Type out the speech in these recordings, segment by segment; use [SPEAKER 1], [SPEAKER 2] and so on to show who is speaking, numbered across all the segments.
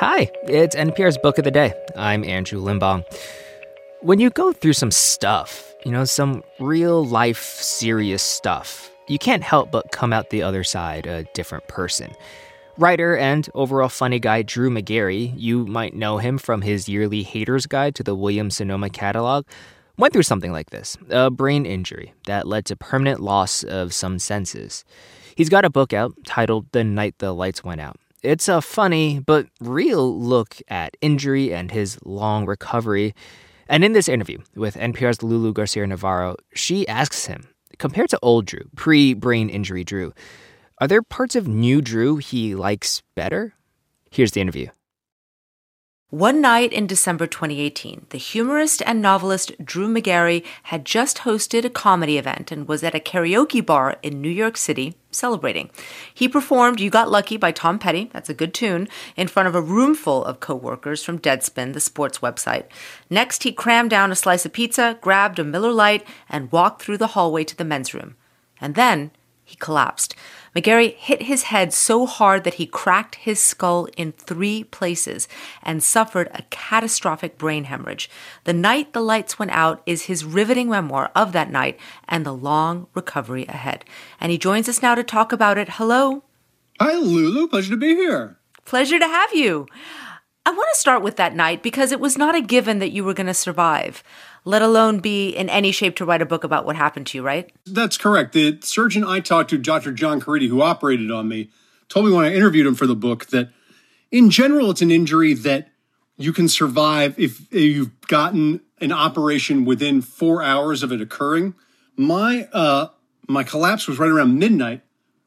[SPEAKER 1] Hi, it's NPR's Book of the Day. I'm Andrew Limbong. When you go through some stuff, you know, some real life serious stuff, you can't help but come out the other side a different person. Writer and overall funny guy Drew Magary, you might know him from his yearly Haters Guide to the Williams Sonoma catalog, went through something like this a brain injury that led to permanent loss of some senses. He's got a book out titled The Night the Lights Went Out. It's a funny but real look at injury and his long recovery. And in this interview with NPR's Lulu Garcia Navarro, she asks him, compared to old Drew, pre brain injury Drew, are there parts of new Drew he likes better? Here's the interview.
[SPEAKER 2] One night in December 2018, the humorist and novelist Drew Magary had just hosted a comedy event and was at a karaoke bar in New York City celebrating. He performed You Got Lucky by Tom Petty, that's a good tune, in front of a room full of coworkers from Deadspin, the sports website. Next, he crammed down a slice of pizza, grabbed a Miller Lite, and walked through the hallway to the men's room. And then he collapsed. Magary hit his head so hard that he cracked his skull in three places and suffered a catastrophic brain hemorrhage. The Night the Lights Went Out is his riveting memoir of that night and the long recovery ahead. And he joins us now to talk about it. Hello.
[SPEAKER 3] Hi, Lulu. Pleasure to be here.
[SPEAKER 2] Pleasure to have you. I want to start with that night because it was not a given that you were going to survive let alone be in any shape to write a book about what happened to you, right?
[SPEAKER 3] That's correct. The surgeon I talked to, Dr. John Caridi, who operated on me, told me when I interviewed him for the book that in general, it's an injury that you can survive if you've gotten an operation within four hours of it occurring. My uh, my collapse was right around midnight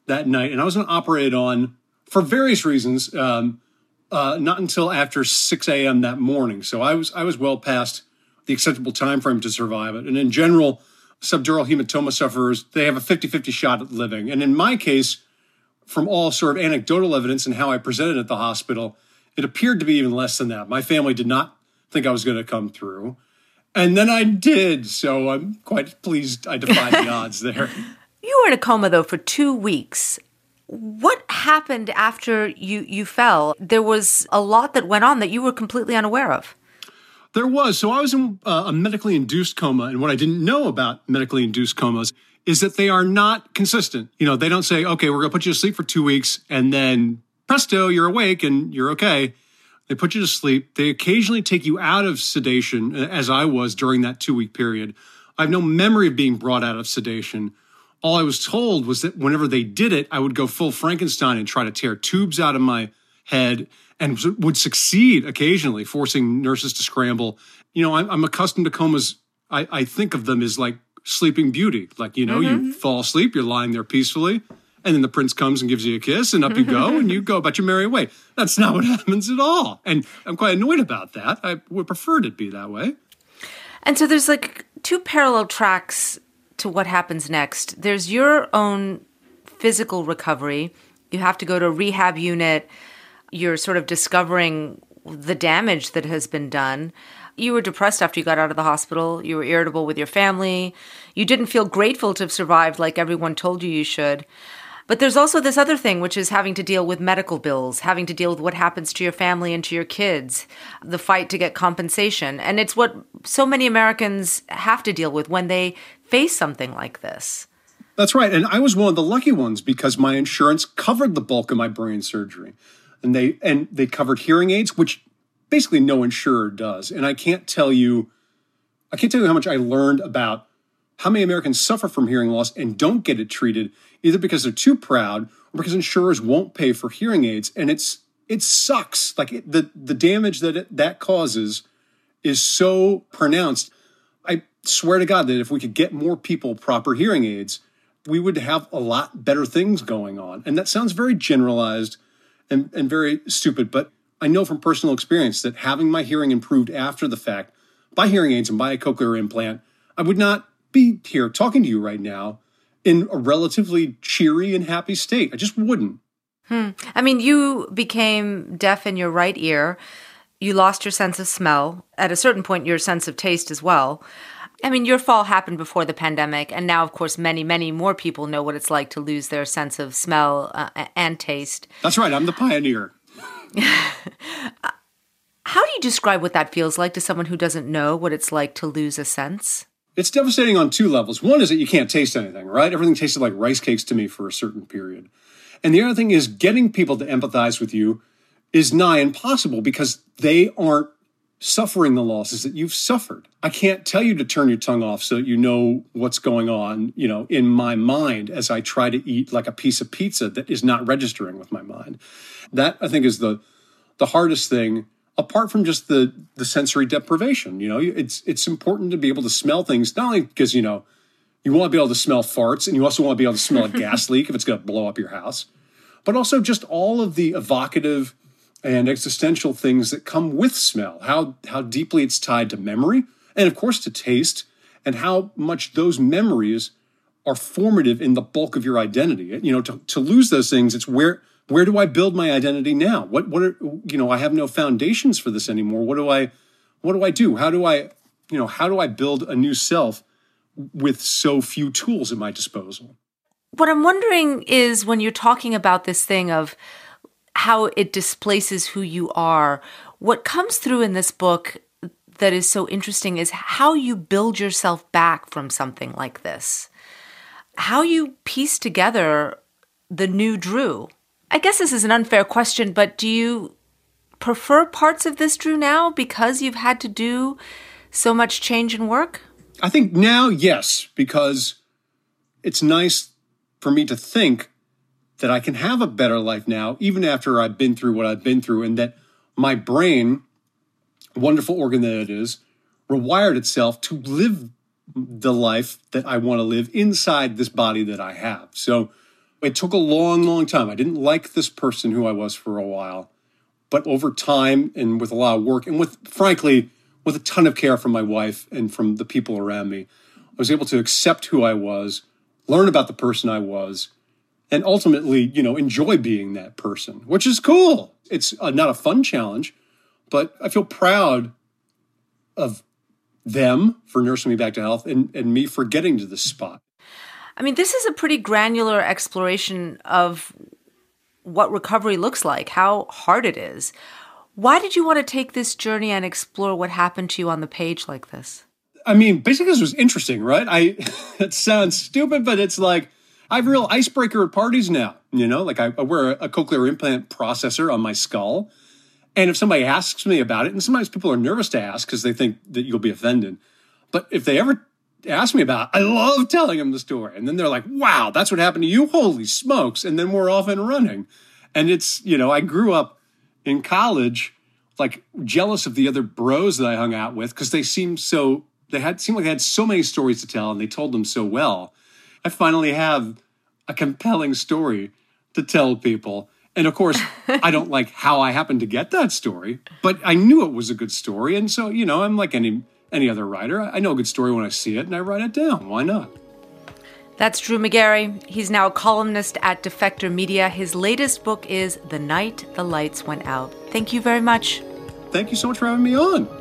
[SPEAKER 3] that night, and I wasn't operated on for various reasons. Um, uh, not until after 6 a.m. that morning. So I was I was well past the acceptable time frame to survive it. And in general, subdural hematoma sufferers, they have a 50-50 shot at living. And in my case, from all sort of anecdotal evidence and how I presented at the hospital, it appeared to be even less than that. My family did not think I was going to come through. And then I did. So I'm quite pleased I defied the odds there.
[SPEAKER 2] You were in a coma though for 2 weeks. What happened after you you fell? There was a lot that went on that you were completely unaware of.
[SPEAKER 3] There was. So I was in uh, a medically induced coma. And what I didn't know about medically induced comas is that they are not consistent. You know, they don't say, okay, we're going to put you to sleep for two weeks and then presto, you're awake and you're okay. They put you to sleep. They occasionally take you out of sedation, uh, as I was during that two week period. I have no memory of being brought out of sedation. All I was told was that whenever they did it, I would go full Frankenstein and try to tear tubes out of my head and would succeed occasionally, forcing nurses to scramble. You know, I'm, I'm accustomed to comas. I, I, think of them as like sleeping beauty. Like, you know, mm-hmm. you fall asleep, you're lying there peacefully, and then the prince comes and gives you a kiss, and up you go, and you go about your merry way. That's not what happens at all. And I'm quite annoyed about that. I would prefer it be that way.
[SPEAKER 2] And so there's like two parallel tracks to what happens next. There's your own physical recovery. You have to go to a rehab unit you're sort of discovering the damage that has been done. You were depressed after you got out of the hospital. You were irritable with your family. You didn't feel grateful to have survived like everyone told you you should. But there's also this other thing, which is having to deal with medical bills, having to deal with what happens to your family and to your kids, the fight to get compensation. And it's what so many Americans have to deal with when they face something like this.
[SPEAKER 3] That's right. And I was one of the lucky ones because my insurance covered the bulk of my brain surgery and they and they covered hearing aids, which basically no insurer does. And I can't tell you, I can't tell you how much I learned about how many Americans suffer from hearing loss and don't get it treated, either because they're too proud or because insurers won't pay for hearing aids. And it's it sucks. Like it, the the damage that it, that causes is so pronounced. I swear to God that if we could get more people proper hearing aids, we would have a lot better things going on. And that sounds very generalized and, and very stupid, but I know from personal experience that having my hearing improved after the fact by hearing aids and by a cochlear implant, I would not be here talking to you right now in a relatively cheery and happy state. I just wouldn't.
[SPEAKER 2] Hmm. I mean, you became deaf in your right ear. You lost your sense of smell. At a certain point, your sense of taste as well. I mean, your fall happened before the pandemic, and now, of course, many, many more people know what it's like to lose their sense of smell uh, and taste.
[SPEAKER 3] That's right. I'm the pioneer.
[SPEAKER 2] How do you describe what that feels like to someone who doesn't know what it's like to lose a sense?
[SPEAKER 3] It's devastating on two levels. One is that you can't taste anything, right? Everything tasted like rice cakes to me for a certain period. And the other thing is getting people to empathize with you is nigh impossible because they aren't suffering the losses that you've suffered. I can't tell you to turn your tongue off so that you know what's going on, you know, in my mind as I try to eat like a piece of pizza that is not registering with my mind. That I think is the the hardest thing apart from just the the sensory deprivation. You know, it's it's important to be able to smell things not only because, you know, you want to be able to smell farts and you also want to be able to smell a gas leak if it's going to blow up your house, but also just all of the evocative and existential things that come with smell, how, how deeply it's tied to memory, and of course to taste, and how much those memories are formative in the bulk of your identity. You know, to, to lose those things, it's where where do I build my identity now? What what are you know, I have no foundations for this anymore. What do I what do I do? How do I, you know, how do I build a new self with so few tools at my disposal?
[SPEAKER 2] What I'm wondering is when you're talking about this thing of how it displaces who you are. What comes through in this book that is so interesting is how you build yourself back from something like this. How you piece together the new Drew. I guess this is an unfair question, but do you prefer parts of this Drew now because you've had to do so much change and work?
[SPEAKER 3] I think now, yes, because it's nice for me to think that I can have a better life now, even after I've been through what I've been through, and that my brain, wonderful organ that it is, rewired itself to live the life that I want to live inside this body that I have. So it took a long, long time. I didn't like this person who I was for a while, but over time and with a lot of work and with, frankly, with a ton of care from my wife and from the people around me, I was able to accept who I was, learn about the person I was, and ultimately, you know, enjoy being that person, which is cool. It's a, not a fun challenge, but I feel proud of them for nursing me back to health and, and me for getting to this spot.
[SPEAKER 2] I mean, this is a pretty granular exploration of what recovery looks like, how hard it is. Why did you want to take this journey and explore what happened to you on the page like this?
[SPEAKER 3] I mean, basically, this was interesting, right? I it sounds stupid, but it's like I have real icebreaker at parties now. You know, like I, I wear a, a cochlear implant processor on my skull. And if somebody asks me about it, and sometimes people are nervous to ask because they think that you'll be offended. But if they ever ask me about it, I love telling them the story. And then they're like, wow, that's what happened to you? Holy smokes. And then we're off and running. And it's, you know, I grew up in college like jealous of the other bros that I hung out with because they seemed so, they had seemed like they had so many stories to tell and they told them so well. I finally have a compelling story to tell people. And of course, I don't like how I happened to get that story, but I knew it was a good story. And so, you know, I'm like any any other writer. I know a good story when I see it and I write it down. Why not?
[SPEAKER 2] That's Drew Magary. He's now a columnist at Defector Media. His latest book is The Night the Lights Went Out. Thank you very much.
[SPEAKER 3] Thank you so much for having me on.